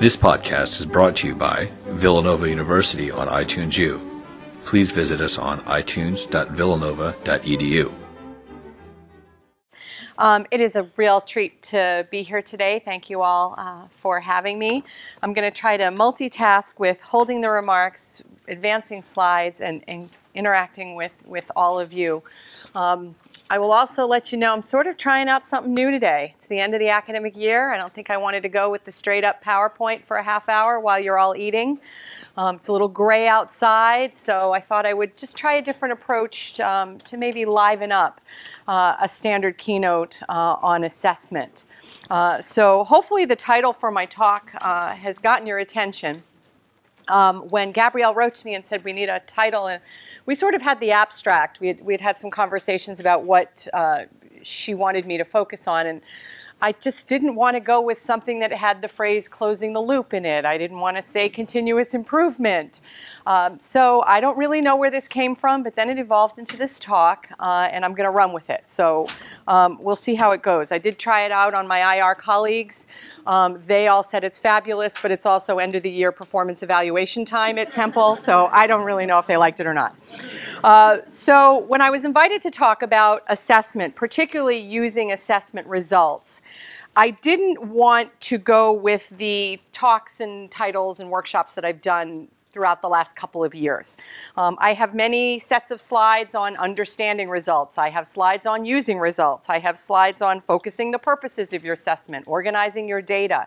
This podcast is brought to you by Villanova University on iTunes U. Please visit us on itunes.villanova.edu. Um, it is a real treat to be here today. Thank you all uh, for having me. I'm going to try to multitask with holding the remarks, advancing slides, and, and interacting with, with all of you. Um, I will also let you know I'm sort of trying out something new today. It's the end of the academic year. I don't think I wanted to go with the straight up PowerPoint for a half hour while you're all eating. Um, it's a little gray outside, so I thought I would just try a different approach um, to maybe liven up uh, a standard keynote uh, on assessment. Uh, so hopefully the title for my talk uh, has gotten your attention. Um, when Gabrielle wrote to me and said we need a title, and we sort of had the abstract. We had, we had had some conversations about what uh, she wanted me to focus on, and I just didn't want to go with something that had the phrase closing the loop in it. I didn't want to say continuous improvement. Um, so I don't really know where this came from, but then it evolved into this talk, uh, and I'm going to run with it. So um, we'll see how it goes. I did try it out on my IR colleagues. Um, they all said it's fabulous, but it's also end of the year performance evaluation time at Temple, so I don't really know if they liked it or not. Uh, so when I was invited to talk about assessment, particularly using assessment results, I didn't want to go with the talks and titles and workshops that I've done throughout the last couple of years. Um, I have many sets of slides on understanding results. I have slides on using results. I have slides on focusing the purposes of your assessment, organizing your data.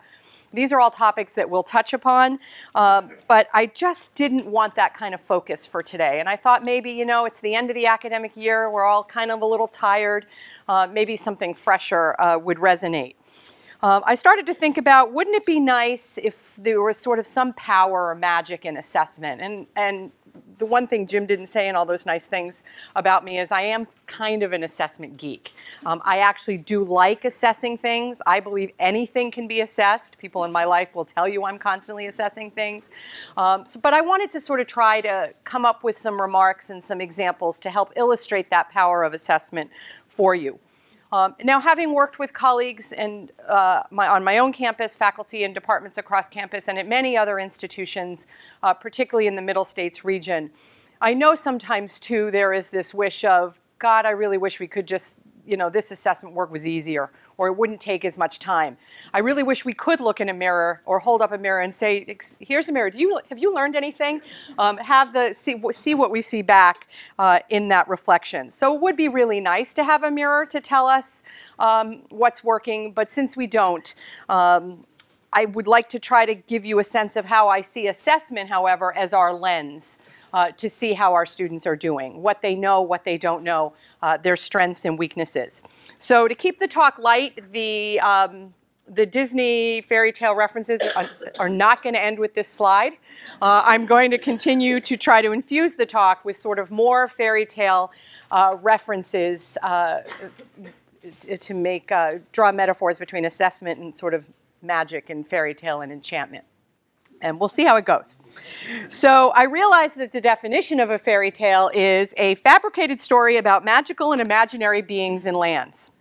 These are all topics that we'll touch upon, um, but I just didn't want that kind of focus for today. And I thought maybe, you know, it's the end of the academic year, we're all kind of a little tired, uh, maybe something fresher uh, would resonate. Um, I started to think about wouldn't it be nice if there was sort of some power or magic in assessment? And, and the one thing Jim didn't say and all those nice things about me is I am kind of an assessment geek. Um, I actually do like assessing things. I believe anything can be assessed. People in my life will tell you I'm constantly assessing things. Um, so, but I wanted to sort of try to come up with some remarks and some examples to help illustrate that power of assessment for you. Um, now, having worked with colleagues and uh, my, on my own campus, faculty and departments across campus, and at many other institutions, uh, particularly in the Middle States region, I know sometimes too there is this wish of, God, I really wish we could just you know, this assessment work was easier or it wouldn't take as much time. I really wish we could look in a mirror or hold up a mirror and say, here's a mirror. Do you, have you learned anything? Um, have the, see, see what we see back uh, in that reflection. So it would be really nice to have a mirror to tell us um, what's working, but since we don't, um, I would like to try to give you a sense of how I see assessment, however, as our lens uh, to see how our students are doing, what they know, what they don't know, uh, their strengths and weaknesses. So to keep the talk light, the, um, the Disney fairy tale references are, are not going to end with this slide. Uh, I'm going to continue to try to infuse the talk with sort of more fairy tale uh, references uh, to make uh, draw metaphors between assessment and sort of magic and fairy tale and enchantment and we'll see how it goes. So I realized that the definition of a fairy tale is a fabricated story about magical and imaginary beings and lands.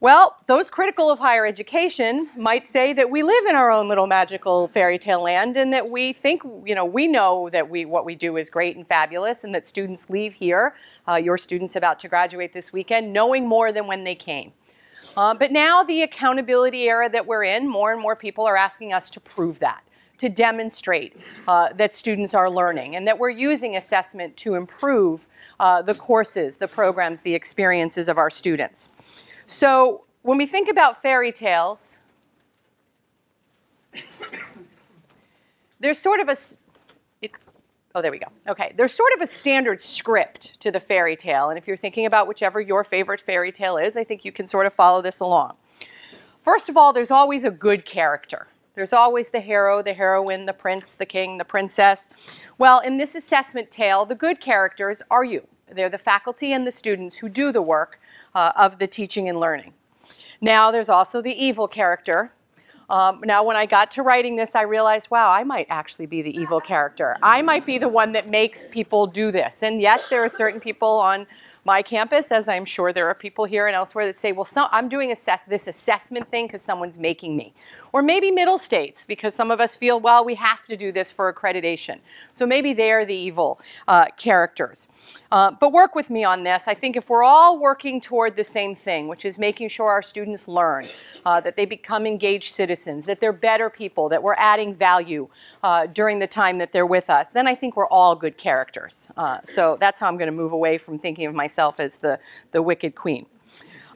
Well, those critical of higher education might say that we live in our own little magical fairy tale land and that we think, you know, we know that we, what we do is great and fabulous and that students leave here, uh, your students about to graduate this weekend, knowing more than when they came. Uh, but now, the accountability era that we're in, more and more people are asking us to prove that to demonstrate uh, that students are learning and that we're using assessment to improve uh, the courses, the programs, the experiences of our students. So when we think about fairy tales, there's sort of a oh there we go. Okay. There's sort of a standard script to the fairy tale and if you're thinking about whichever your favorite fairy tale is i think you can sort of follow this along. First of all there's always a good character there's always the hero, the heroine, the prince, the king, the princess. Well, in this assessment tale, the good characters are you. They're the faculty and the students who do the work uh, of the teaching and learning. Now, there's also the evil character. Um, now, when I got to writing this, I realized, wow, I might actually be the evil character. I might be the one that makes people do this. And yes, there are certain people on my campus, as I'm sure there are people here and elsewhere that say, well, so, I'm doing assess- this assessment thing because someone's making me. Or maybe middle states, because some of us feel, well, we have to do this for accreditation. So maybe they're the evil uh, characters. Uh, but work with me on this. I think if we're all working toward the same thing, which is making sure our students learn, uh, that they become engaged citizens, that they're better people, that we're adding value uh, during the time that they're with us, then I think we're all good characters. Uh, so that's how I'm going to move away from thinking of myself as the, the wicked queen.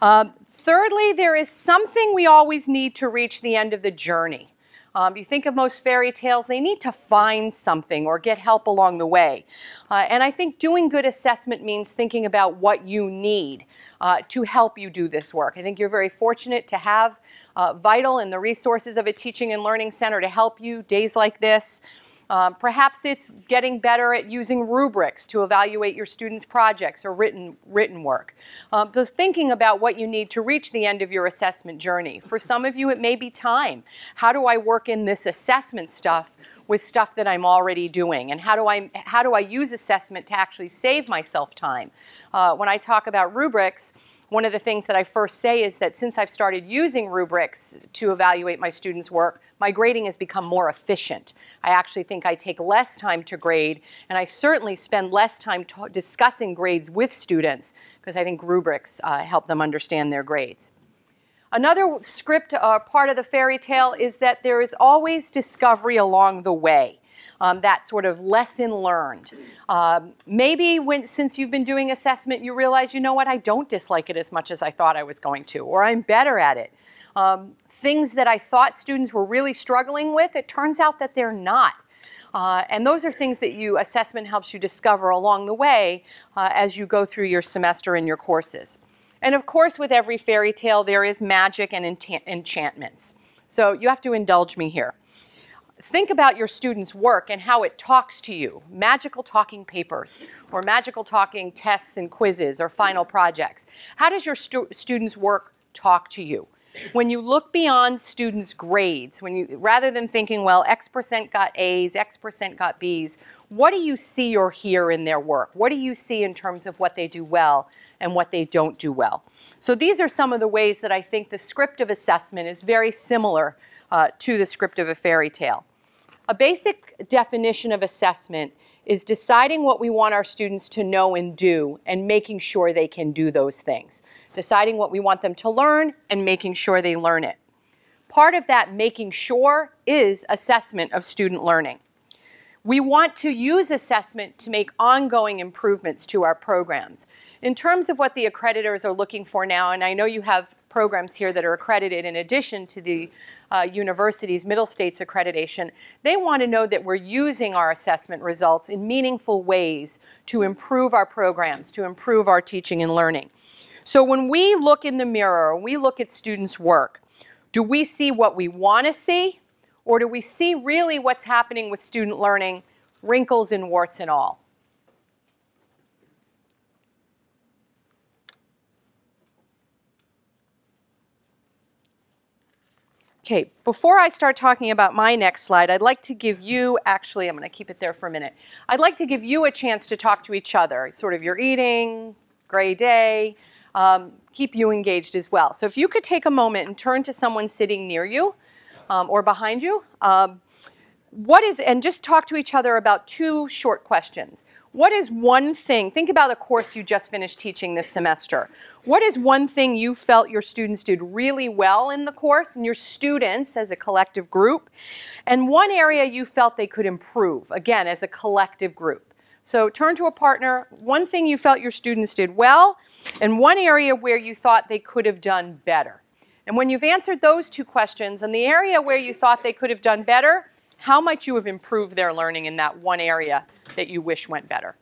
Um, thirdly, there is something we always need to reach the end of the journey. Um, you think of most fairy tales, they need to find something or get help along the way. Uh, and I think doing good assessment means thinking about what you need uh, to help you do this work. I think you're very fortunate to have uh, Vital and the resources of a teaching and learning center to help you days like this. Um, perhaps it's getting better at using rubrics to evaluate your students' projects or written, written work. Um, just thinking about what you need to reach the end of your assessment journey. For some of you, it may be time. How do I work in this assessment stuff with stuff that I'm already doing? And how do I, how do I use assessment to actually save myself time? Uh, when I talk about rubrics, one of the things that I first say is that since I've started using rubrics to evaluate my students' work, my grading has become more efficient. I actually think I take less time to grade, and I certainly spend less time ta- discussing grades with students because I think rubrics uh, help them understand their grades. Another script uh, part of the fairy tale is that there is always discovery along the way. Um, that sort of lesson learned. Um, maybe when, since you've been doing assessment, you realize, you know what, I don't dislike it as much as I thought I was going to, or I'm better at it. Um, things that I thought students were really struggling with, it turns out that they're not. Uh, and those are things that you assessment helps you discover along the way uh, as you go through your semester and your courses. And of course, with every fairy tale, there is magic and enchant- enchantments. So you have to indulge me here. Think about your students' work and how it talks to you. Magical talking papers, or magical talking tests and quizzes, or final projects. How does your stu- students' work talk to you? when you look beyond students' grades, when you rather than thinking, well, X percent got A's, X percent got B's, what do you see or hear in their work? What do you see in terms of what they do well and what they don't do well? So these are some of the ways that I think the script of assessment is very similar uh, to the script of a fairy tale. A basic definition of assessment is deciding what we want our students to know and do and making sure they can do those things. Deciding what we want them to learn and making sure they learn it. Part of that making sure is assessment of student learning. We want to use assessment to make ongoing improvements to our programs. In terms of what the accreditors are looking for now, and I know you have programs here that are accredited in addition to the uh, university's Middle States accreditation, they want to know that we're using our assessment results in meaningful ways to improve our programs, to improve our teaching and learning. So when we look in the mirror, we look at students' work, do we see what we want to see, or do we see really what's happening with student learning, wrinkles and warts and all? Okay, before I start talking about my next slide, I'd like to give you, actually, I'm going to keep it there for a minute. I'd like to give you a chance to talk to each other, sort of your eating, gray day, um, keep you engaged as well. So if you could take a moment and turn to someone sitting near you um, or behind you, um, what is, and just talk to each other about two short questions. What is one thing, think about the course you just finished teaching this semester. What is one thing you felt your students did really well in the course, and your students as a collective group, and one area you felt they could improve, again, as a collective group? So turn to a partner, one thing you felt your students did well, and one area where you thought they could have done better. And when you've answered those two questions, and the area where you thought they could have done better, how might you have improved their learning in that one area that you wish went better?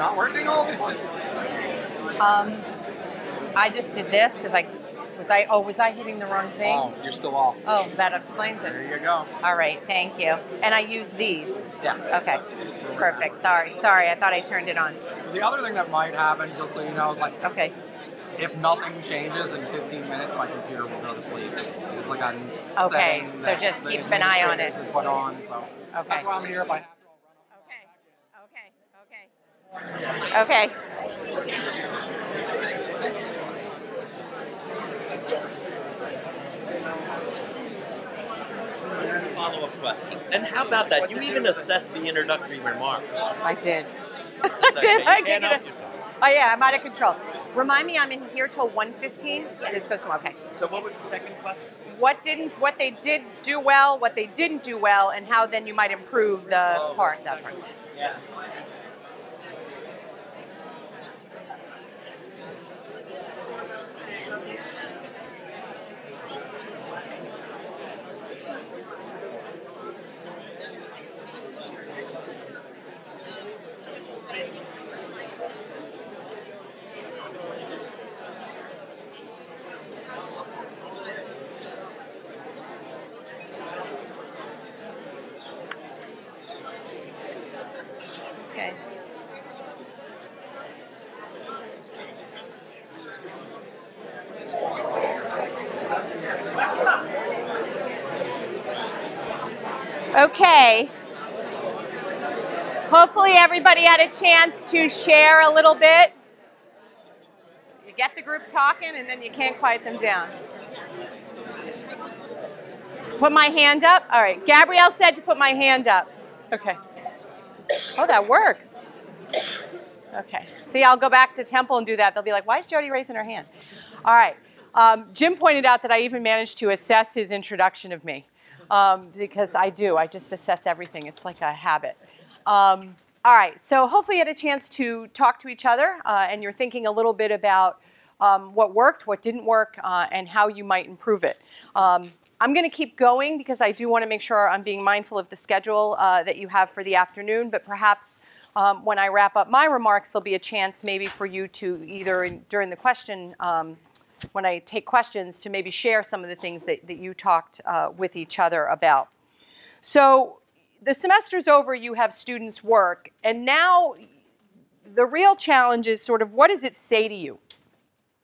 Not working all these days? Um, I just did this because I was I oh was I hitting the wrong thing? Oh, you're still off. Oh, that explains it. There you go. All right, thank you. And I use these. Yeah. Okay, perfect. Sorry, sorry. I thought I turned it on. So the other thing that might happen, just so you know, is like Okay. if nothing changes in 15 minutes, my computer will go to sleep. It's like a Okay, so just keep an eye on it. Put on, so Okay. that's why I'm here. If I have to, I'll run up. Okay. Okay. follow-up question. And how about that? You even assessed the introductory remarks. I did. Okay. Did I can't get help it? yourself. Oh yeah, I'm out of control. Remind me, I'm in here till 1:15. This goes from okay. So what was the second question? What didn't, what they did do well, what they didn't do well, and how then you might improve the Oh, part that part. Yeah. Okay. Okay. Hopefully everybody had a chance to share a little bit. You get the group talking and then you can't quiet them down. Put my hand up. All right. Gabrielle said to put my hand up. Okay. Oh, that works. Okay. See, I'll go back to Temple and do that. They'll be like, why is Jodi raising her hand? All right. Um, Jim pointed out that I even managed to assess his introduction of me um, because I do. I just assess everything. It's like a habit. Um, all right. So hopefully you had a chance to talk to each other uh, and you're thinking a little bit about um, what worked, what didn't work, uh, and how you might improve it. Um, I'm going to keep going because I do want to make sure I'm being mindful of the schedule uh, that you have for the afternoon, but perhaps um, when I wrap up my remarks, there'll be a chance maybe for you to either in, during the question, um, when I take questions, to maybe share some of the things that, that you talked uh, with each other about. So the semester's over, you have students work, and now the real challenge is sort of what does it say to you?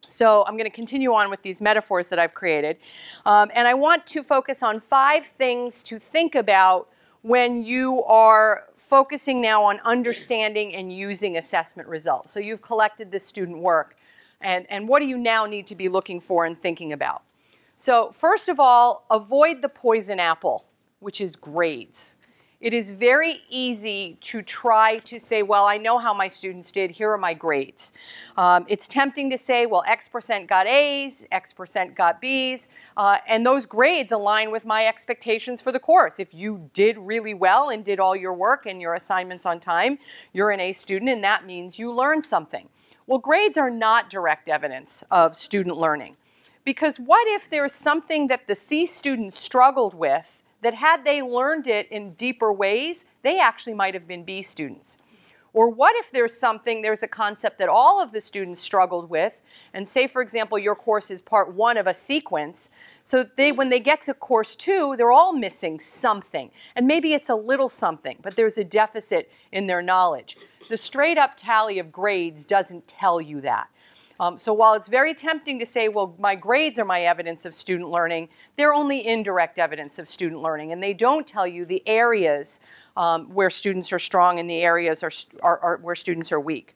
So I'm going to continue on with these metaphors that I've created. Um, and I want to focus on five things to think about when you are focusing now on understanding and using assessment results. So you've collected this student work. And, and what do you now need to be looking for and thinking about? So, first of all, avoid the poison apple, which is grades. It is very easy to try to say, well, I know how my students did, here are my grades. Um, it's tempting to say, well, X percent got A's, X percent got B's, uh, and those grades align with my expectations for the course. If you did really well and did all your work and your assignments on time, you're an A student, and that means you learned something. Well, grades are not direct evidence of student learning. Because what if there's something that the C students struggled with that had they learned it in deeper ways, they actually might have been B students? Or what if there's something, there's a concept that all of the students struggled with, and say, for example, your course is part one of a sequence, so they, when they get to course two, they're all missing something. And maybe it's a little something, but there's a deficit in their knowledge. The straight up tally of grades doesn't tell you that. Um, so while it's very tempting to say, well, my grades are my evidence of student learning, they're only indirect evidence of student learning, and they don't tell you the areas um, where students are strong and the areas are, are, are where students are weak.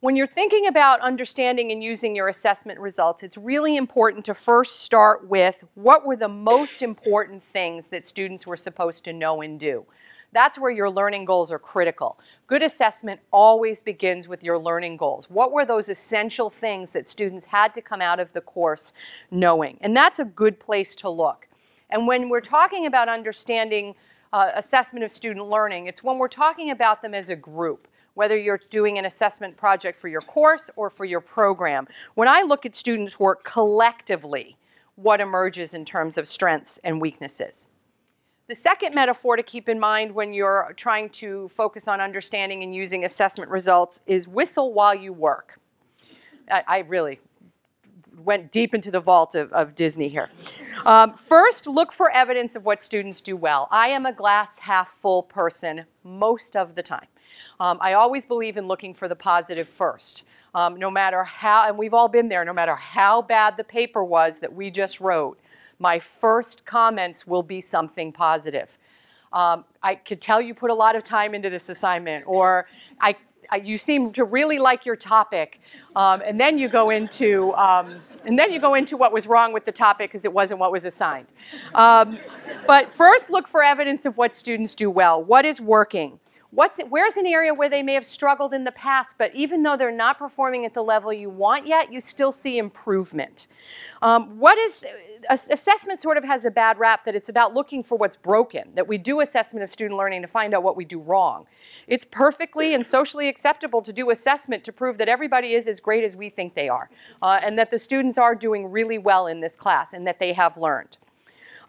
When you're thinking about understanding and using your assessment results, it's really important to first start with what were the most important things that students were supposed to know and do. That's where your learning goals are critical. Good assessment always begins with your learning goals. What were those essential things that students had to come out of the course knowing? And that's a good place to look. And when we're talking about understanding uh, assessment of student learning, it's when we're talking about them as a group whether you're doing an assessment project for your course or for your program. When I look at students' work collectively, what emerges in terms of strengths and weaknesses? The second metaphor to keep in mind when you're trying to focus on understanding and using assessment results is whistle while you work. I, I really went deep into the vault of, of Disney here. Um, first, look for evidence of what students do well. I am a glass half full person most of the time. Um, I always believe in looking for the positive first. Um, no matter how, and we've all been there, no matter how bad the paper was that we just wrote, my first comments will be something positive. Um, I could tell you put a lot of time into this assignment, or I, I, you seem to really like your topic, um, and then you go into, um, and then you go into what was wrong with the topic because it wasn't what was assigned. Um, but first, look for evidence of what students do well. What is working? What's, where's an area where they may have struggled in the past, but even though they're not performing at the level you want yet, you still see improvement? Um, what is, assessment sort of has a bad rap that it's about looking for what's broken, that we do assessment of student learning to find out what we do wrong. It's perfectly and socially acceptable to do assessment to prove that everybody is as great as we think they are, uh, and that the students are doing really well in this class and that they have learned.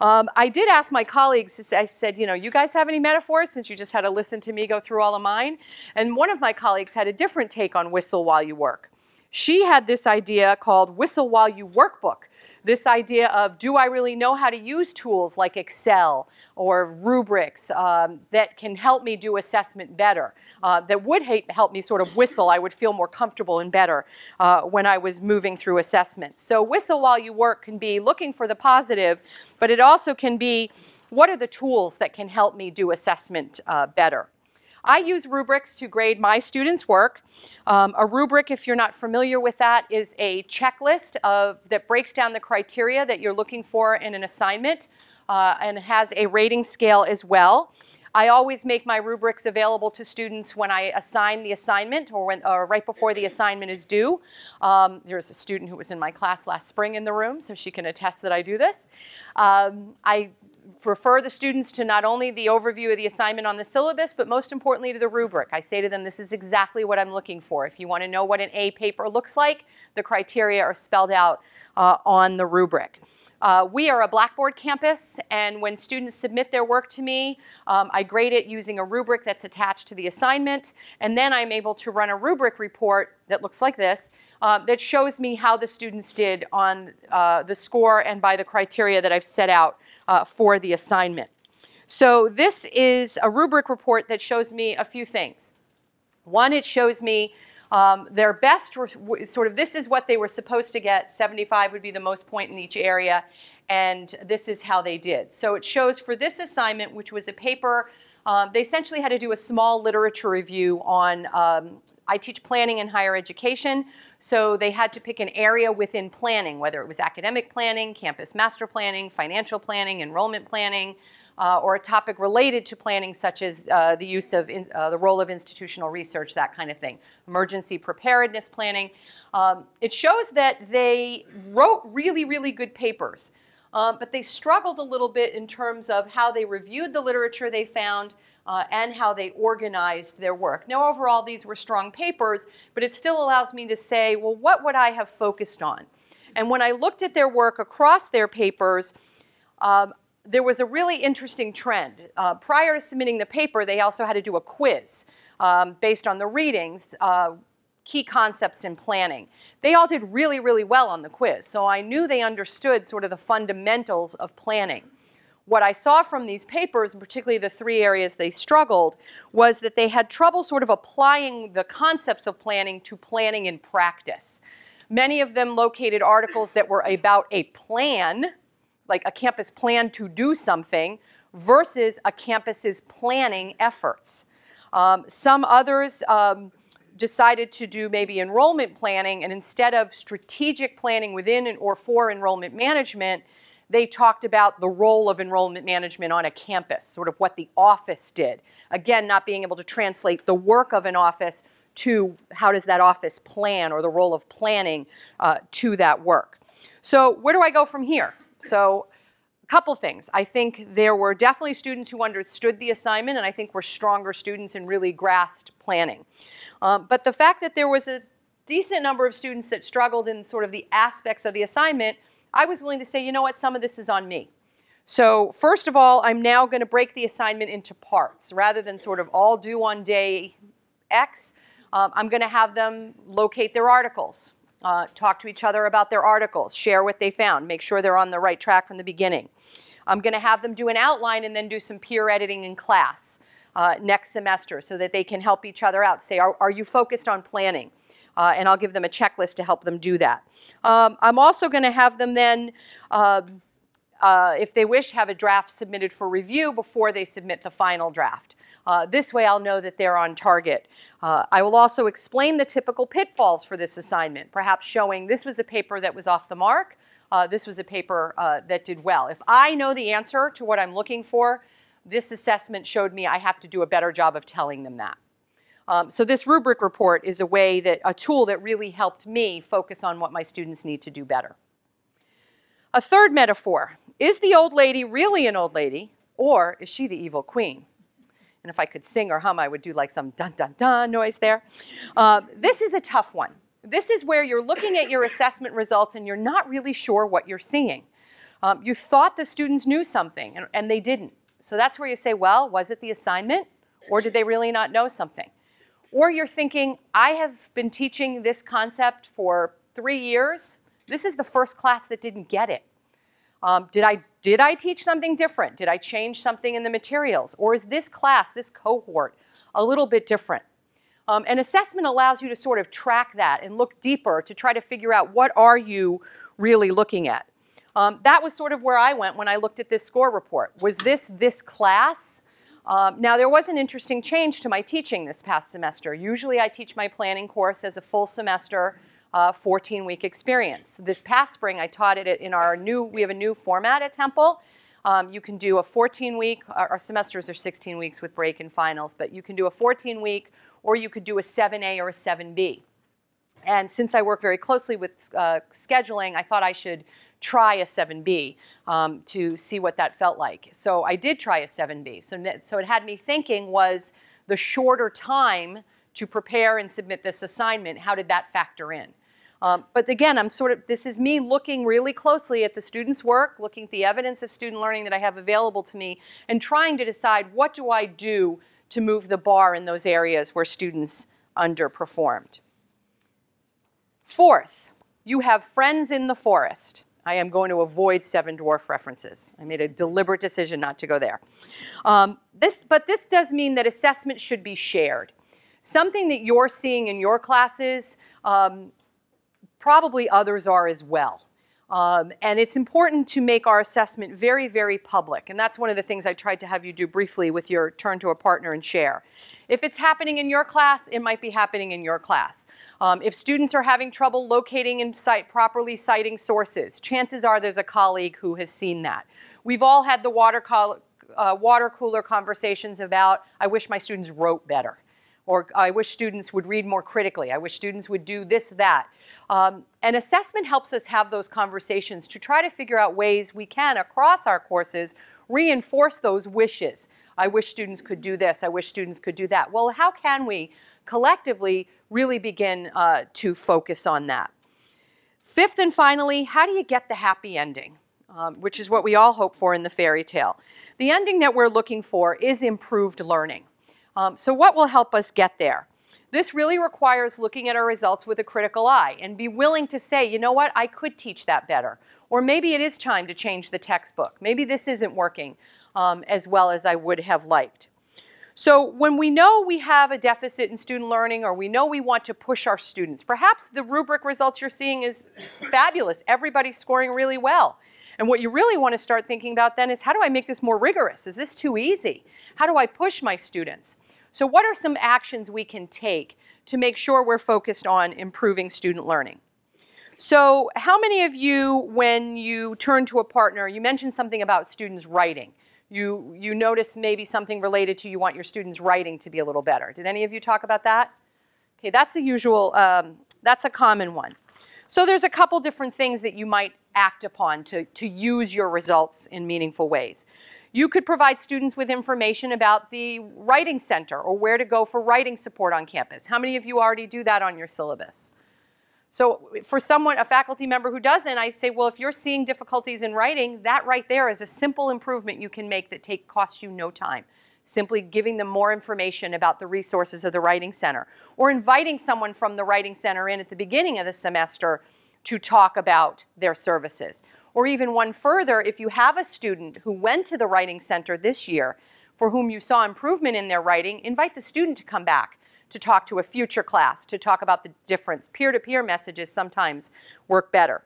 Um, I did ask my colleagues, I said, you know, you guys have any metaphors since you just had to listen to me go through all of mine? And one of my colleagues had a different take on whistle while you work. She had this idea called whistle while you workbook this idea of do I really know how to use tools like Excel or rubrics um, that can help me do assessment better, uh, that would help me sort of whistle. I would feel more comfortable and better uh, when I was moving through assessment. So whistle while you work can be looking for the positive, but it also can be what are the tools that can help me do assessment uh, better. I use rubrics to grade my students' work. Um, a rubric, if you're not familiar with that, is a checklist of, that breaks down the criteria that you're looking for in an assignment uh, and has a rating scale as well. I always make my rubrics available to students when I assign the assignment or, when, or right before the assignment is due. Um, there's a student who was in my class last spring in the room, so she can attest that I do this. Um, I refer the students to not only the overview of the assignment on the syllabus, but most importantly to the rubric. I say to them, this is exactly what I'm looking for. If you want to know what an A paper looks like, the criteria are spelled out uh, on the rubric. Uh, we are a Blackboard campus, and when students submit their work to me, um, I grade it using a rubric that's attached to the assignment, and then I'm able to run a rubric report that looks like this uh, that shows me how the students did on uh, the score and by the criteria that I've set out uh, for the assignment. So this is a rubric report that shows me a few things. One, it shows me um, their best, sort of, this is what they were supposed to get. 75 would be the most point in each area, and this is how they did. So it shows for this assignment, which was a paper, um, they essentially had to do a small literature review on, um, I teach planning in higher education, so they had to pick an area within planning, whether it was academic planning, campus master planning, financial planning, enrollment planning, uh, or a topic related to planning, such as uh, the use of in, uh, the role of institutional research, that kind of thing, emergency preparedness planning. Um, it shows that they wrote really, really good papers, um, but they struggled a little bit in terms of how they reviewed the literature they found uh, and how they organized their work. Now, overall, these were strong papers, but it still allows me to say, well, what would I have focused on? And when I looked at their work across their papers, um, there was a really interesting trend. Uh, prior to submitting the paper, they also had to do a quiz um, based on the readings, uh, key concepts in planning. They all did really, really well on the quiz, so I knew they understood sort of the fundamentals of planning what I saw from these papers, and particularly the three areas they struggled, was that they had trouble sort of applying the concepts of planning to planning in practice. Many of them located articles that were about a plan, like a campus plan to do something, versus a campus's planning efforts. Um, some others um, decided to do maybe enrollment planning, and instead of strategic planning within or for enrollment management, they talked about the role of enrollment management on a campus, sort of what the office did. Again, not being able to translate the work of an office to how does that office plan or the role of planning uh, to that work. So where do I go from here? So couple things. I think there were definitely students who understood the assignment, and I think were stronger students and really grasped planning. Um, but the fact that there was a decent number of students that struggled in sort of the aspects of the assignment I was willing to say, you know what, some of this is on me. So first of all, I'm now going to break the assignment into parts. Rather than sort of all due on day X, um, I'm going to have them locate their articles, uh, talk to each other about their articles, share what they found, make sure they're on the right track from the beginning. I'm going to have them do an outline and then do some peer editing in class uh, next semester so that they can help each other out. Say, are, are you focused on planning? Uh, and I'll give them a checklist to help them do that. Um, I'm also going to have them then, um, uh, if they wish, have a draft submitted for review before they submit the final draft. Uh, this way, I'll know that they're on target. Uh, I will also explain the typical pitfalls for this assignment, perhaps showing this was a paper that was off the mark, uh, this was a paper uh, that did well. If I know the answer to what I'm looking for, this assessment showed me I have to do a better job of telling them that. Um, so this rubric report is a way that a tool that really helped me focus on what my students need to do better. A third metaphor is the old lady really an old lady, or is she the evil queen? And if I could sing or hum, I would do like some dun dun dun noise there. Um, this is a tough one. This is where you're looking at your assessment results and you're not really sure what you're seeing. Um, you thought the students knew something and, and they didn't. So that's where you say, well, was it the assignment or did they really not know something? Or you're thinking, I have been teaching this concept for three years. This is the first class that didn't get it. Um, did, I, did I teach something different? Did I change something in the materials? Or is this class, this cohort, a little bit different? Um, and assessment allows you to sort of track that and look deeper to try to figure out what are you really looking at. Um, that was sort of where I went when I looked at this score report. Was this this class? Um, now, there was an interesting change to my teaching this past semester. Usually, I teach my planning course as a full semester, 14 uh, week experience. This past spring, I taught it in our new, we have a new format at Temple. Um, you can do a 14 week, our, our semesters are 16 weeks with break and finals, but you can do a 14 week or you could do a 7A or a 7B. And since I work very closely with uh, scheduling, I thought I should try a 7B um, to see what that felt like. So I did try a 7B. So, so it had me thinking was the shorter time to prepare and submit this assignment, how did that factor in? Um, but again, I'm sort of, this is me looking really closely at the student's work, looking at the evidence of student learning that I have available to me, and trying to decide what do I do to move the bar in those areas where students underperformed. Fourth, you have friends in the forest. I am going to avoid Seven Dwarf references. I made a deliberate decision not to go there. Um, this, but this does mean that assessment should be shared. Something that you're seeing in your classes, um, probably others are as well. Um, and it's important to make our assessment very, very public. And that's one of the things I tried to have you do briefly with your turn to a partner and share. If it's happening in your class, it might be happening in your class. Um, if students are having trouble locating and cite, properly citing sources, chances are there's a colleague who has seen that. We've all had the water, uh, water cooler conversations about, I wish my students wrote better or I wish students would read more critically. I wish students would do this, that. Um, and assessment helps us have those conversations to try to figure out ways we can, across our courses, reinforce those wishes. I wish students could do this. I wish students could do that. Well, how can we collectively really begin uh, to focus on that? Fifth and finally, how do you get the happy ending? Um, which is what we all hope for in the fairy tale. The ending that we're looking for is improved learning. Um, so what will help us get there? This really requires looking at our results with a critical eye and be willing to say, you know what, I could teach that better. Or maybe it is time to change the textbook. Maybe this isn't working um, as well as I would have liked. So when we know we have a deficit in student learning or we know we want to push our students, perhaps the rubric results you're seeing is fabulous. Everybody's scoring really well. And what you really want to start thinking about then is how do I make this more rigorous? Is this too easy? How do I push my students? So what are some actions we can take to make sure we're focused on improving student learning? So how many of you, when you turn to a partner, you mentioned something about students writing. You, you notice maybe something related to you want your students' writing to be a little better. Did any of you talk about that? Okay, that's a usual, um, that's a common one. So there's a couple different things that you might act upon to, to use your results in meaningful ways. You could provide students with information about the Writing Center or where to go for writing support on campus. How many of you already do that on your syllabus? So for someone, a faculty member who doesn't, I say, well, if you're seeing difficulties in writing, that right there is a simple improvement you can make that take costs you no time. Simply giving them more information about the resources of the Writing Center, or inviting someone from the Writing Center in at the beginning of the semester to talk about their services. Or even one further, if you have a student who went to the Writing Center this year for whom you saw improvement in their writing, invite the student to come back to talk to a future class, to talk about the difference. Peer to peer messages sometimes work better.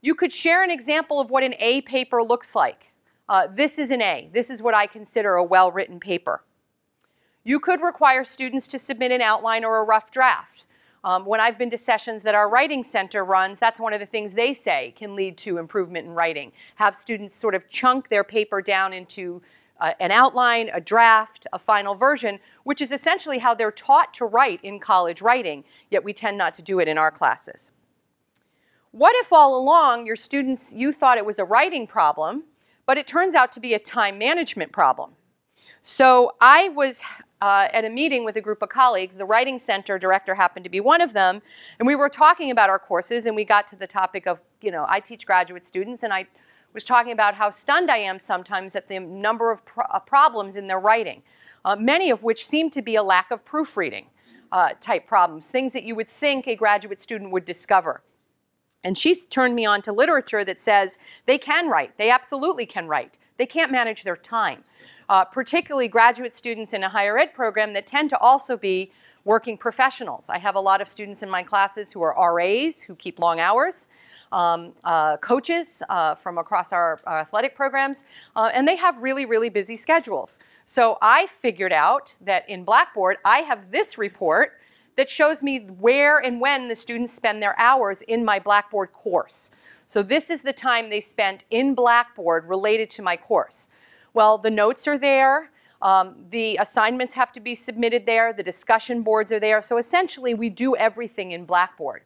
You could share an example of what an A paper looks like. Uh, this is an A. This is what I consider a well written paper. You could require students to submit an outline or a rough draft. Um, when I've been to sessions that our writing center runs, that's one of the things they say can lead to improvement in writing. Have students sort of chunk their paper down into uh, an outline, a draft, a final version, which is essentially how they're taught to write in college writing, yet we tend not to do it in our classes. What if all along your students, you thought it was a writing problem, but it turns out to be a time management problem? So I was uh, at a meeting with a group of colleagues. The Writing Center director happened to be one of them, and we were talking about our courses, and we got to the topic of, you know, I teach graduate students, and I was talking about how stunned I am sometimes at the number of pro- uh, problems in their writing, uh, many of which seem to be a lack of proofreading uh, type problems, things that you would think a graduate student would discover. And she's turned me on to literature that says they can write, they absolutely can write, they can't manage their time. Uh, particularly graduate students in a higher ed program that tend to also be working professionals. I have a lot of students in my classes who are RAs, who keep long hours um, uh, coaches uh, from across our, our athletic programs, uh, and they have really, really busy schedules. So I figured out that in Blackboard, I have this report that shows me where and when the students spend their hours in my Blackboard course. So this is the time they spent in Blackboard related to my course. Well, the notes are there. Um, the assignments have to be submitted there. The discussion boards are there. So essentially, we do everything in Blackboard.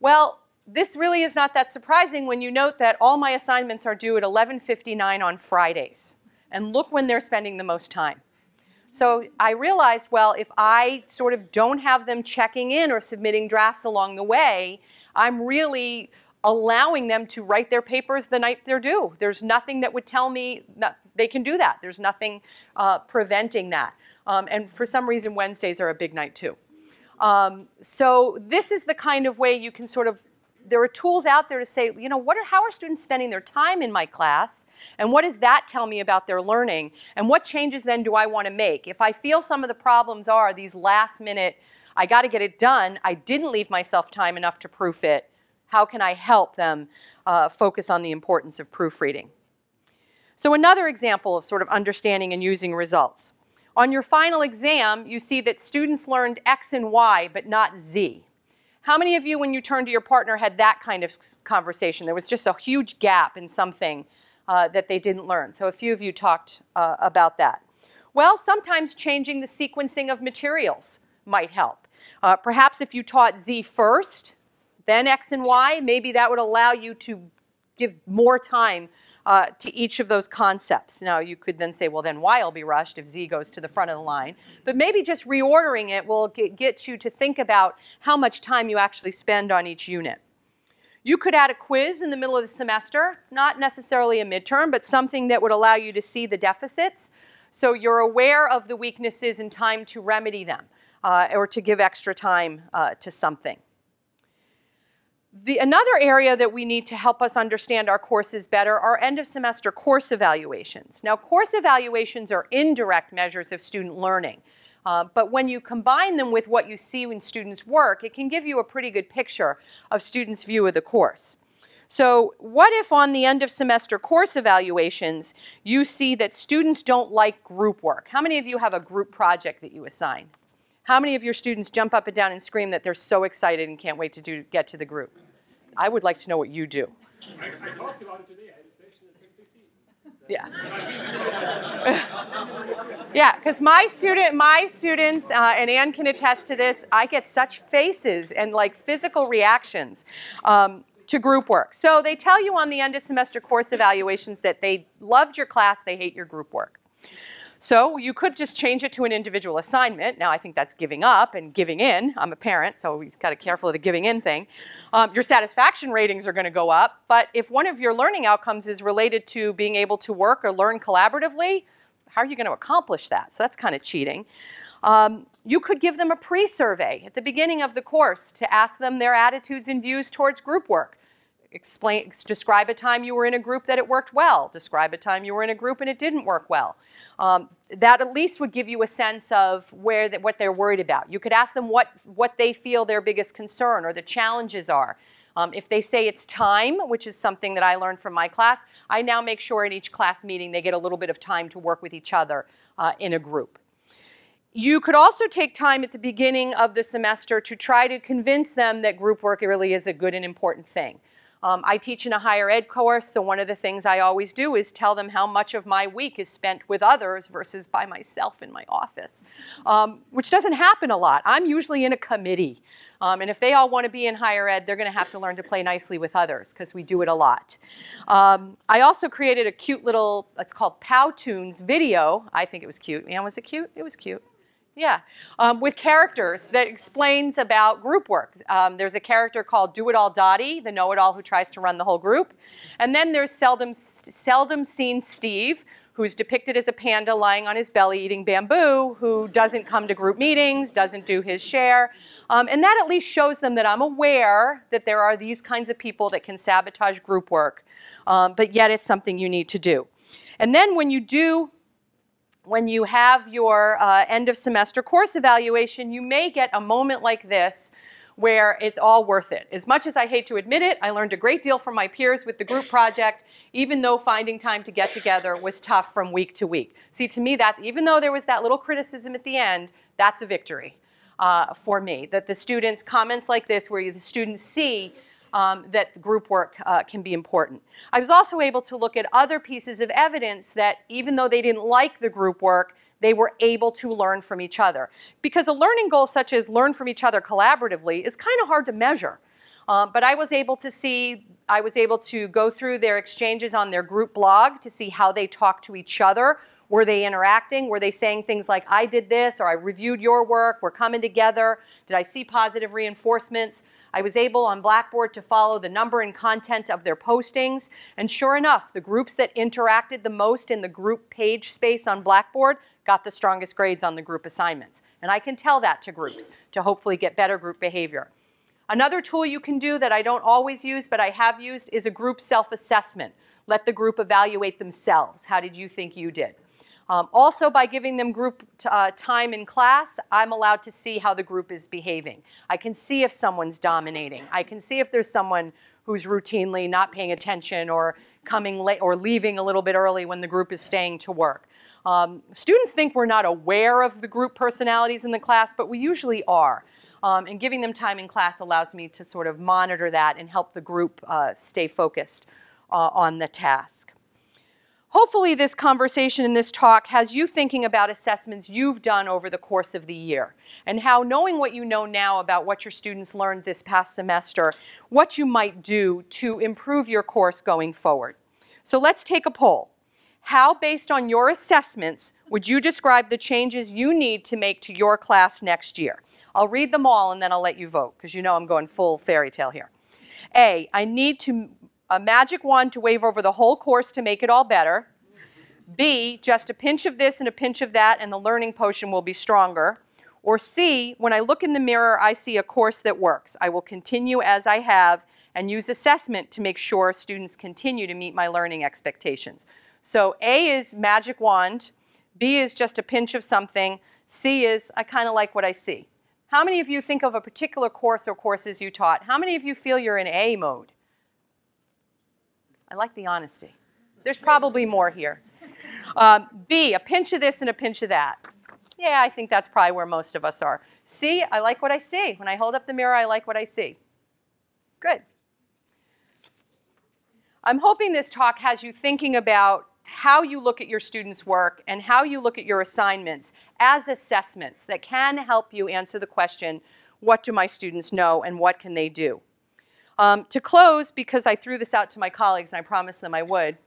Well, this really is not that surprising when you note that all my assignments are due at 11:59 on Fridays. And look when they're spending the most time. So I realized, well, if I sort of don't have them checking in or submitting drafts along the way, I'm really allowing them to write their papers the night they're due. There's nothing that would tell me that they can do that. There's nothing uh, preventing that. Um, and for some reason, Wednesdays are a big night too. Um, so this is the kind of way you can sort of there are tools out there to say, you know, what are, how are students spending their time in my class? And what does that tell me about their learning? And what changes then do I want to make? If I feel some of the problems are these last minute, I got to get it done, I didn't leave myself time enough to proof it, how can I help them uh, focus on the importance of proofreading? So, another example of sort of understanding and using results. On your final exam, you see that students learned X and Y, but not Z. How many of you, when you turned to your partner, had that kind of conversation? There was just a huge gap in something uh, that they didn't learn. So a few of you talked uh, about that. Well, sometimes changing the sequencing of materials might help. Uh, perhaps if you taught Z first, then X and Y, maybe that would allow you to give more time uh, to each of those concepts. Now, you could then say, well, then Y will be rushed if Z goes to the front of the line. But maybe just reordering it will get, you to think about how much time you actually spend on each unit. You could add a quiz in the middle of the semester, not necessarily a midterm, but something that would allow you to see the deficits so you're aware of the weaknesses and time to remedy them uh, or to give extra time uh, to something. The, another area that we need to help us understand our courses better are end of semester course evaluations. Now, course evaluations are indirect measures of student learning. Uh, but when you combine them with what you see when students work, it can give you a pretty good picture of students' view of the course. So, what if on the end of semester course evaluations you see that students don't like group work? How many of you have a group project that you assign? How many of your students jump up and down and scream that they're so excited and can't wait to do, get to the group? I would like to know what you do. I, I talked about it today. I had a session at 10:15. Yeah. yeah, because my student, my students, uh, and Anne can attest to this. I get such faces and like physical reactions um, to group work. So they tell you on the end of semester course evaluations that they loved your class, they hate your group work. So you could just change it to an individual assignment. Now, I think that's giving up and giving in. I'm a parent, so we've got to be careful of the giving in thing. Um, your satisfaction ratings are going to go up, but if one of your learning outcomes is related to being able to work or learn collaboratively, how are you going to accomplish that? So that's kind of cheating. Um, you could give them a pre survey at the beginning of the course to ask them their attitudes and views towards group work. Explain, describe a time you were in a group that it worked well. Describe a time you were in a group and it didn't work well. Um, that at least would give you a sense of where that, what they're worried about. You could ask them what, what they feel their biggest concern or the challenges are. Um, if they say it's time, which is something that I learned from my class, I now make sure in each class meeting they get a little bit of time to work with each other uh, in a group. You could also take time at the beginning of the semester to try to convince them that group work really is a good and important thing. Um, I teach in a higher ed course, so one of the things I always do is tell them how much of my week is spent with others versus by myself in my office, um, which doesn't happen a lot. I'm usually in a committee. Um, and if they all want to be in higher ed, they're going to have to learn to play nicely with others because we do it a lot. Um, I also created a cute little, it's called Powtoons video. I think it was cute. Man, was it cute? It was cute. Yeah, um, with characters that explains about group work. Um, there's a character called Do It All Dottie, the know-it-all who tries to run the whole group, and then there's seldom seldom seen Steve, who's depicted as a panda lying on his belly eating bamboo, who doesn't come to group meetings, doesn't do his share, um, and that at least shows them that I'm aware that there are these kinds of people that can sabotage group work, um, but yet it's something you need to do. And then when you do when you have your uh, end of semester course evaluation, you may get a moment like this where it's all worth it. As much as I hate to admit it, I learned a great deal from my peers with the group project, even though finding time to get together was tough from week to week. See, to me, that even though there was that little criticism at the end, that's a victory uh, for me. That the students' comments like this, where the students see um, that group work uh, can be important. I was also able to look at other pieces of evidence that even though they didn't like the group work, they were able to learn from each other. Because a learning goal such as learn from each other collaboratively is kind of hard to measure. Um, but I was able to see, I was able to go through their exchanges on their group blog to see how they talk to each other. Were they interacting? Were they saying things like, I did this, or I reviewed your work, we're coming together? Did I see positive reinforcements? I was able on Blackboard to follow the number and content of their postings. And sure enough, the groups that interacted the most in the group page space on Blackboard got the strongest grades on the group assignments. And I can tell that to groups to hopefully get better group behavior. Another tool you can do that I don't always use, but I have used, is a group self assessment. Let the group evaluate themselves. How did you think you did? Um, also, by giving them group t- uh, time in class, I'm allowed to see how the group is behaving. I can see if someone's dominating. I can see if there's someone who's routinely not paying attention or coming late or leaving a little bit early when the group is staying to work. Um, students think we're not aware of the group personalities in the class, but we usually are. Um, and giving them time in class allows me to sort of monitor that and help the group uh, stay focused uh, on the task. Hopefully, this conversation and this talk has you thinking about assessments you've done over the course of the year and how knowing what you know now about what your students learned this past semester, what you might do to improve your course going forward. So let's take a poll. How, based on your assessments, would you describe the changes you need to make to your class next year? I'll read them all and then I'll let you vote because you know I'm going full fairy tale here. A, I need to a magic wand to wave over the whole course to make it all better. B, just a pinch of this and a pinch of that, and the learning potion will be stronger. Or C, when I look in the mirror, I see a course that works. I will continue as I have and use assessment to make sure students continue to meet my learning expectations. So A is magic wand, B is just a pinch of something, C is I kind of like what I see. How many of you think of a particular course or courses you taught? How many of you feel you're in A mode? I like the honesty. There's probably more here. Um, B, a pinch of this and a pinch of that. Yeah, I think that's probably where most of us are. C, I like what I see. When I hold up the mirror, I like what I see. Good. I'm hoping this talk has you thinking about how you look at your students' work and how you look at your assignments as assessments that can help you answer the question what do my students know and what can they do? Um, to close, because I threw this out to my colleagues and I promised them I would,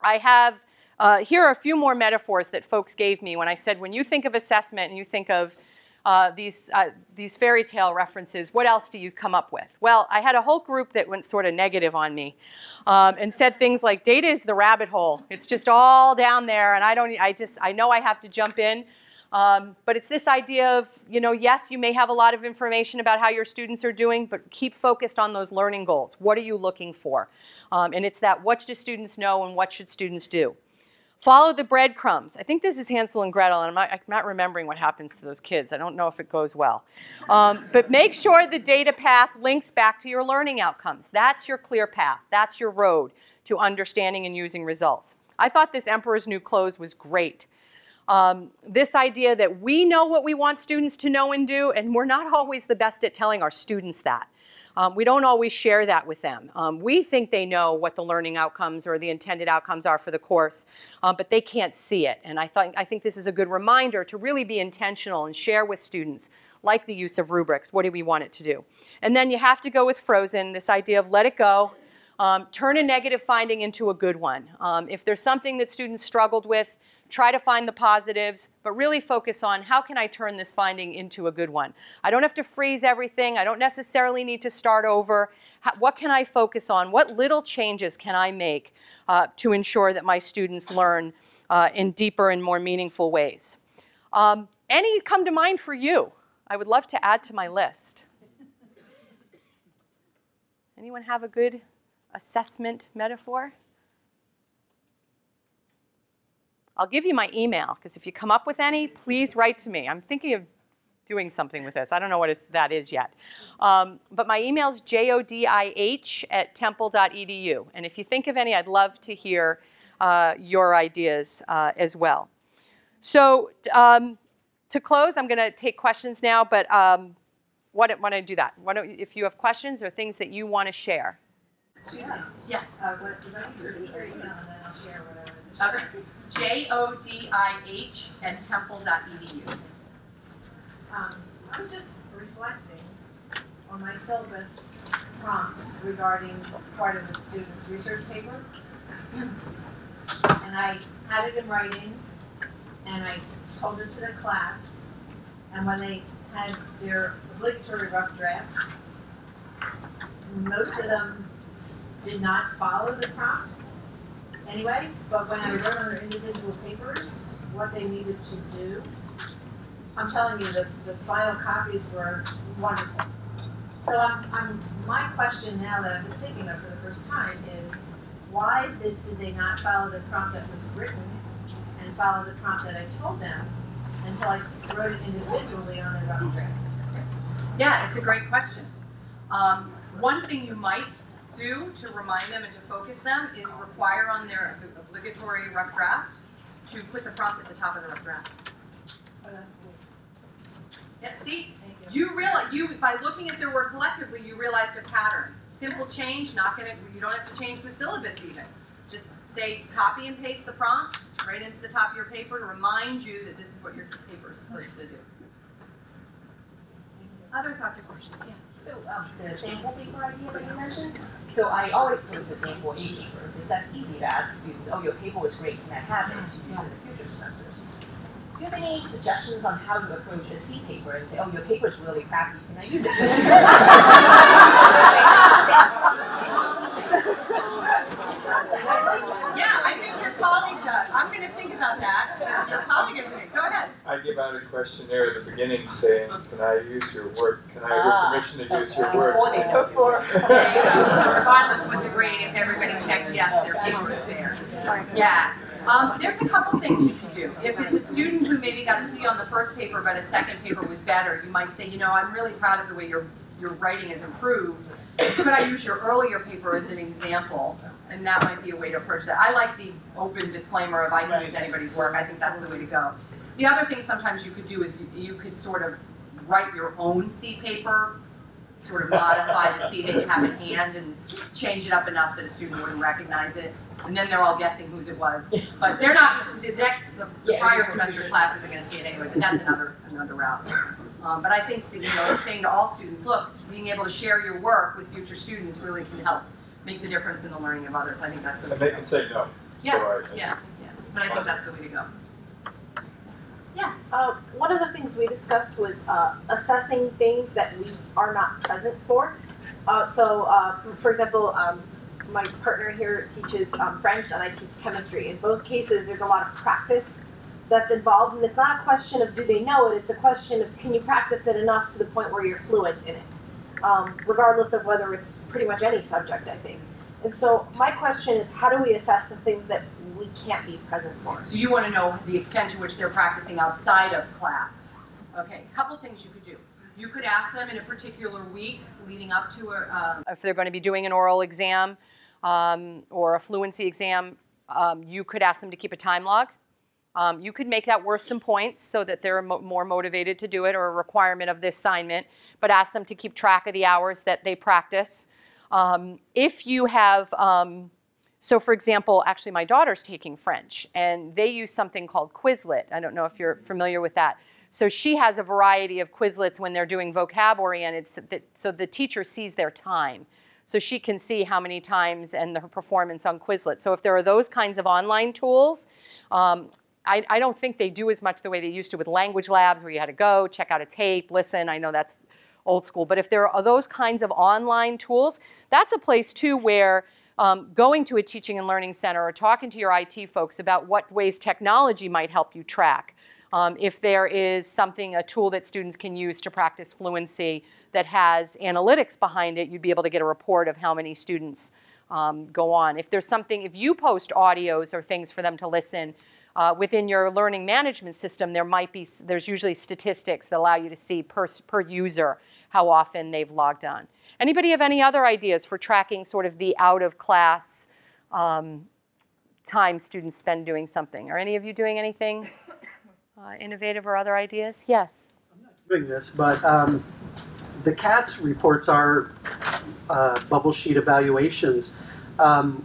I have Uh, here are a few more metaphors that folks gave me when I said, when you think of assessment and you think of uh, these, uh, these fairy tale references, what else do you come up with? Well, I had a whole group that went sort of negative on me um, and said things like, data is the rabbit hole. It's just all down there, and I don't, I just, I know I have to jump in. Um, but it's this idea of, you know, yes, you may have a lot of information about how your students are doing, but keep focused on those learning goals. What are you looking for? Um, and it's that what do students know and what should students do? Follow the breadcrumbs. I think this is Hansel and Gretel, and I'm not, I'm not remembering what happens to those kids. I don't know if it goes well. Um, but make sure the data path links back to your learning outcomes. That's your clear path. That's your road to understanding and using results. I thought this Emperor's New Clothes was great. Um, this idea that we know what we want students to know and do, and we're not always the best at telling our students that. Um, we don't always share that with them. Um, we think they know what the learning outcomes or the intended outcomes are for the course, um, but they can't see it. And I, thought, I think this is a good reminder to really be intentional and share with students, like the use of rubrics. What do we want it to do? And then you have to go with Frozen, this idea of let it go. Um, turn a negative finding into a good one. Um, if there's something that students struggled with, try to find the positives, but really focus on how can I turn this finding into a good one. I don't have to freeze everything. I don't necessarily need to start over. How, what can I focus on? What little changes can I make uh, to ensure that my students learn uh, in deeper and more meaningful ways? Um, any come to mind for you? I would love to add to my list. Anyone have a good assessment metaphor? I'll give you my email because if you come up with any, please write to me. I'm thinking of doing something with this. I don't know what it's, that is yet. Um, but my email is jodih at temple.edu. And if you think of any, I'd love to hear uh, your ideas uh, as well. So um, to close, I'm going to take questions now, but um, why don't I do that? Why don't, if you have questions or things that you want to share. Yes. Uh, what, let me repeat your email and then I'll share whatever. Okay. J O D I H at temple.edu. Um, I was just reflecting on my syllabus prompt regarding part of the student's research paper. And I had it in writing and I told it to the class. And when they had their obligatory rough draft, most of them did not follow the prompt anyway, but when I wrote on their individual papers what they needed to do, I'm telling you, the, the final copies were wonderful. So I'm, I'm, my question now that I'm just thinking of for the first time is, why did, did they not follow the prompt that was written and follow the prompt that I told them until I wrote it individually on the rough draft? Yeah, it's a great question. Um, one thing you might do to remind them and to focus them is require on their obligatory rough draft to put the prompt at the top of the rough draft. Oh. Yeah, see, you realize you by looking at their work collectively, you realized a pattern. Simple change, not gonna. You don't have to change the syllabus even. Just say copy and paste the prompt right into the top of your paper to remind you that this is what your paper is supposed to do. Other thoughts or questions? Yeah. So, um, the sample paper idea that you mentioned, so I always post a sample e-paper, because that's easy to ask students, oh, your paper was great, can I have it to use in the future semesters? Do you have any suggestions on how to approach a C paper and say, oh, your paper's really crappy, can I use it? Yeah, I think your colleague does. I'm going to think about that. So your colleague is going to go ahead. I give out a questionnaire at the beginning saying, can I use your work? Can I have Ah, your permission to use your Before work? they go for. There you. So regardless of what the grade, if everybody checks yes, their paper is there. Yeah. Um, there's a couple things you can do. If it's a student who maybe got a C on the first paper, but a second paper was better, you might say, you know, I'm really proud of the way your your writing has improved. Could I use your earlier paper as an example? And that might be a way to approach that. I like the open disclaimer of I can use anybody's work. I think that's the way to go. The other thing sometimes you could do is you, you could sort of write your own C paper, sort of modify the C that you have in hand and change it up enough that a student wouldn't recognize it. And then they're all guessing whose it was. But they're not, the next, the the prior semester classes are gonna see it anyway, but that's another, another route. Um, but I think, that, you know, saying to all students, look, being able to share your work with future students really can help make the difference in the learning of others. I think that's the. And they can say no. So Yeah, I- Yeah, yeah. But I think that's the way to go. Yes. Uh, one of the things we discussed was uh, assessing things that we are not present for. Uh, so, uh, for example, um, my partner here teaches um, French and I teach chemistry. In both cases, there's a lot of practice that's involved, and it's not a question of do they know it, it's a question of can you practice it enough to the point where you're fluent in it, um, regardless of whether it's pretty much any subject, I think. And so, my question is how do we assess the things that can't be present for? So you want to know the extent to which they're practicing outside of class. Okay, a couple things you could do. You could ask them in a particular week leading up to a, um, if they're going to be doing an oral exam um, or a fluency exam, um, you could ask them to keep a time log. Um, you could make that worth some points so that they're mo- more motivated to do it or a requirement of the assignment, but ask them to keep track of the hours that they practice. Um, if you have, um, so for example, actually, my daughter's taking French and they use something called Quizlet. I don't know if you're familiar with that. So she has a variety of Quizlets when they're doing vocab oriented, so so the teacher sees their time. So she can see how many times and her performance on Quizlet. So if there are those kinds of online tools, um, I, I don't think they do as much the way they used to with language labs where you had to go, check out a tape, listen. I know that's old school. But if there are those kinds of online tools, that's a place too where um, going to a teaching and learning center or talking to your IT folks about what ways technology might help you track. Um, if there is something, a tool that students can use to practice fluency that has analytics behind it, you'd be able to get a report of how many students um, go on. If there's something, if you post audios or things for them to listen, uh, within your learning management system, there might be, there's usually statistics that allow you to see per, per user how often they've logged on. Anybody have any other ideas for tracking sort of the out of class um, time students spend doing something? Are any of you doing anything uh, innovative or other ideas? Yes. I'm not doing this, but um, the CATS reports are uh, bubble sheet evaluations. Um,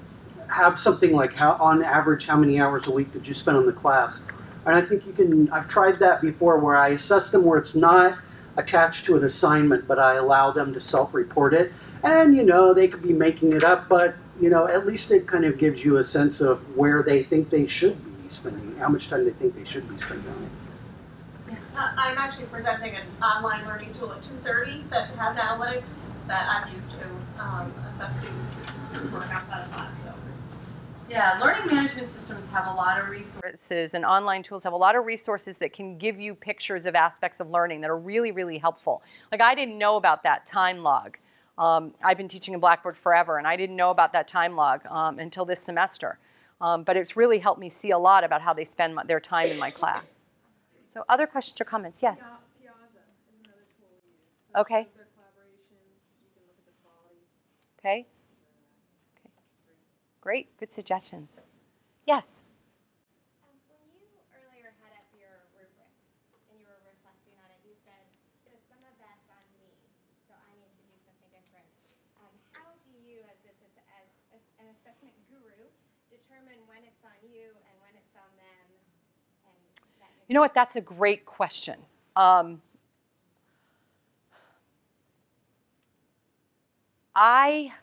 have something like how, on average, how many hours a week did you spend on the class? And I think you can. I've tried that before, where I assess them where it's not attached to an assignment, but I allow them to self-report it. And you know, they could be making it up, but you know, at least it kind of gives you a sense of where they think they should be spending, how much time they think they should be spending on it. Uh, I'm actually presenting an online learning tool at 2:30 that has analytics that I've used to um, assess students' work outside of class. So. Yeah, learning management systems have a lot of resources. and online tools have a lot of resources that can give you pictures of aspects of learning that are really, really helpful. Like I didn't know about that time log. Um, I've been teaching in Blackboard forever, and I didn't know about that time log um, until this semester. Um, but it's really helped me see a lot about how they spend my, their time in my class. So, other questions or comments? Yes. Okay. Okay. Great. Good suggestions. Yes. You earlier had up your rubric and you were reflecting on it, you said, so some of that's on me, so I need to do something different. How do you, as, this, as, as, as an assessment guru, determine when it's on you and when it's on them? And that You know what? That's a great question. Um, I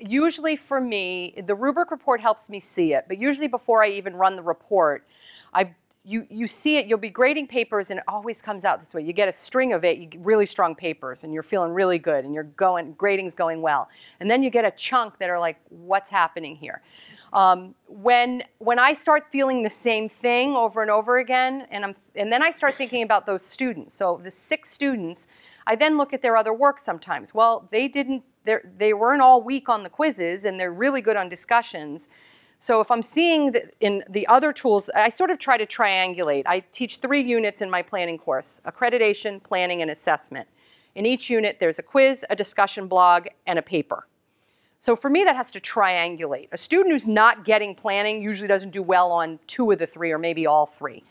usually for me, the rubric report helps me see it, but usually before I even run the report, I've you, you see it, you'll be grading papers, and it always comes out this way. You get a string of it, you get really strong papers, and you're feeling really good, and you're going, grading's going well. And then you get a chunk that are like, what's happening here? Um, when, when I start feeling the same thing over and over again, and, I'm, and then I start thinking about those students. So the six students, I then look at their other work sometimes. Well, they didn't, they weren't all weak on the quizzes, and they're really good on discussions. So if I'm seeing in the other tools, I sort of try to triangulate. I teach three units in my planning course, accreditation, planning, and assessment. In each unit, there's a quiz, a discussion blog, and a paper. So for me, that has to triangulate. A student who's not getting planning usually doesn't do well on two of the three, or maybe all three.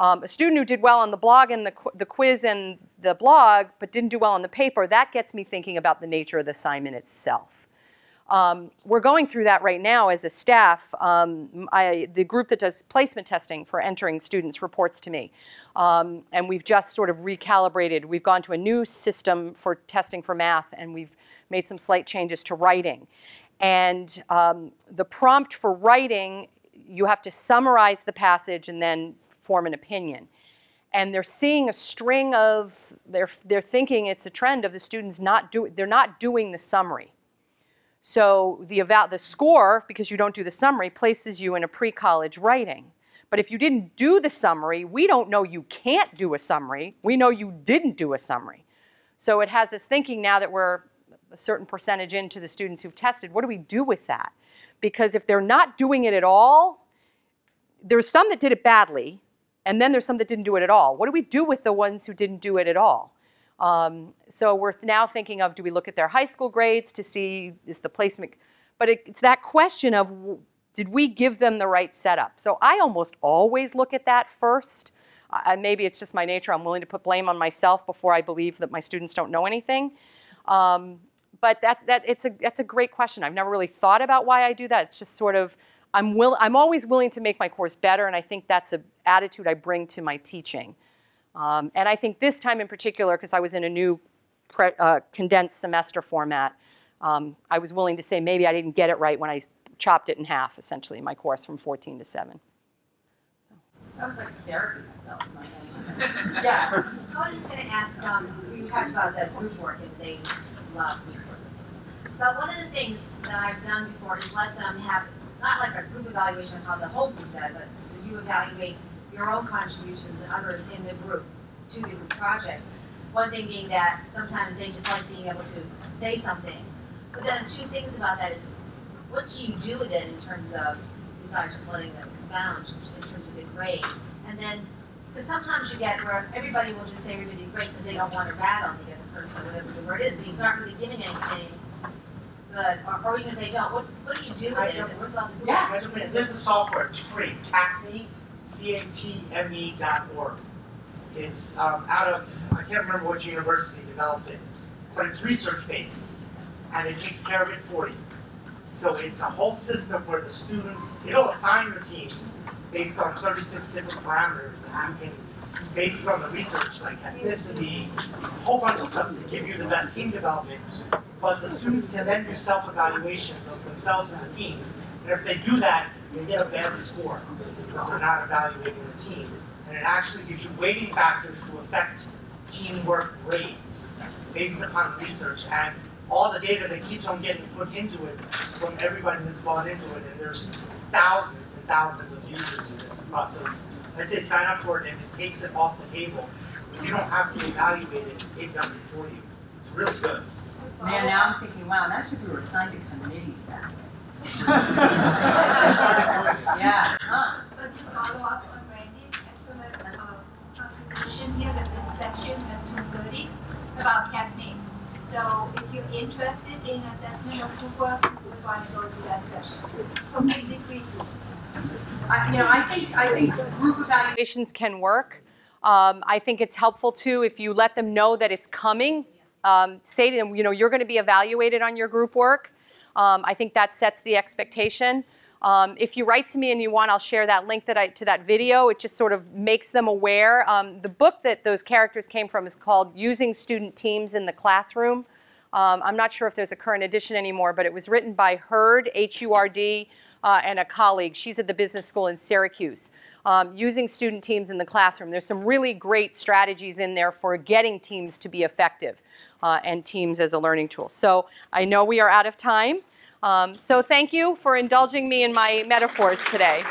Um, a student who did well on the blog and the, qu- the quiz and the blog, but didn't do well on the paper, that gets me thinking about the nature of the assignment itself. Um, we're going through that right now as a staff. Um, I, the group that does placement testing for entering students reports to me. Um, and we've just sort of recalibrated. We've gone to a new system for testing for math, and we've made some slight changes to writing. And um, the prompt for writing you have to summarize the passage and then form an opinion. And they're seeing a string of, they're, they're thinking it's a trend of the students not do, they're not doing the summary. So the eval, the score, because you don't do the summary, places you in a pre-college writing. But if you didn't do the summary, we don't know you can't do a summary. We know you didn't do a summary. So it has us thinking now that we're a certain percentage into the students who've tested, what do we do with that? Because if they're not doing it at all, there's some that did it badly, and then there's some that didn't do it at all. What do we do with the ones who didn't do it at all? Um, so we're now thinking of do we look at their high school grades to see is the placement, but it, it's that question of did we give them the right setup? So I almost always look at that first. Maybe it's just my nature. I'm willing to put blame on myself before I believe that my students don't know anything. Um, but that's that. It's a that's a great question. I've never really thought about why I do that. It's just sort of I'm will I'm always willing to make my course better, and I think that's an attitude I bring to my teaching. Um, and I think this time in particular, because I was in a new pre, uh, condensed semester format, um, I was willing to say maybe I didn't get it right when I chopped it in half, essentially, in my course from 14 to 7. That was like therapy myself my. Yeah. I was just gonna ask, um, you talked about the group work and they just love group work. But one of the things that I've done before is let them have, not like a group evaluation of how the whole group did, but so you evaluate your own contributions and others in the group to the group project. One thing being that sometimes they just like being able to say something. But then two things about that is, what do you do with it in terms of, besides just letting them expound in terms of the grade? And then because sometimes you get where everybody will just say everybody great because they don't want to rat on the other person, whatever the word is, and you aren't really giving anything good, or, or even if they don't, what, what do you do with it? Is it what about the Yeah, I mean, there's a software, it's free, CATME, C-A-T-M-E E dot org. It's um, out of, I can't remember which university developed it, but it's research-based, and it takes care of it for you. So it's a whole system where the students, it'll assign your teams based on thirty-six different parameters, and you can, based on the research, like ethnicity, a whole bunch of stuff to give you the best team development. But the students can then do self-evaluations of themselves and the teams, and if they do that, they get a bad score, because they're not evaluating the team. And it actually gives you weighting factors to affect teamwork grades based upon research and all the data that keeps on getting put into it from everybody that's bought into it, and there's thousands and thousands of users in this. So I'd say sign up for it, and it takes it off the table. You don't have to evaluate it; it does it for you. It's really good. Man, now I'm thinking, wow, imagine if we were assigned to committees back way. Yeah, huh. So to follow up on Randy's excellent uh, contribution here, there's a session at two thirty about CATME. So if you're interested in assessment of group work, you would want to go to that session. It's completely free too. I, you know, I think, I think group evaluation Evaluations can work. Um, I think it's helpful too if you let them know that it's coming. Um, say to them, you know, you're going to be evaluated on your group work. Um, I think that sets the expectation. Um, if you write to me and you want, I'll share that link that I, to that video. It just sort of makes them aware. Um, the book that those characters came from is called Using Student Teams in the Classroom. Um, I'm not sure if there's a current edition anymore, but it was written by Hurd, H U R D, uh, and a colleague. She's at the business school in Syracuse. Um, using student teams in the classroom. There's some really great strategies in there for getting teams to be effective uh, and teams as a learning tool. So I know we are out of time. Um, so thank you for indulging me in my metaphors today.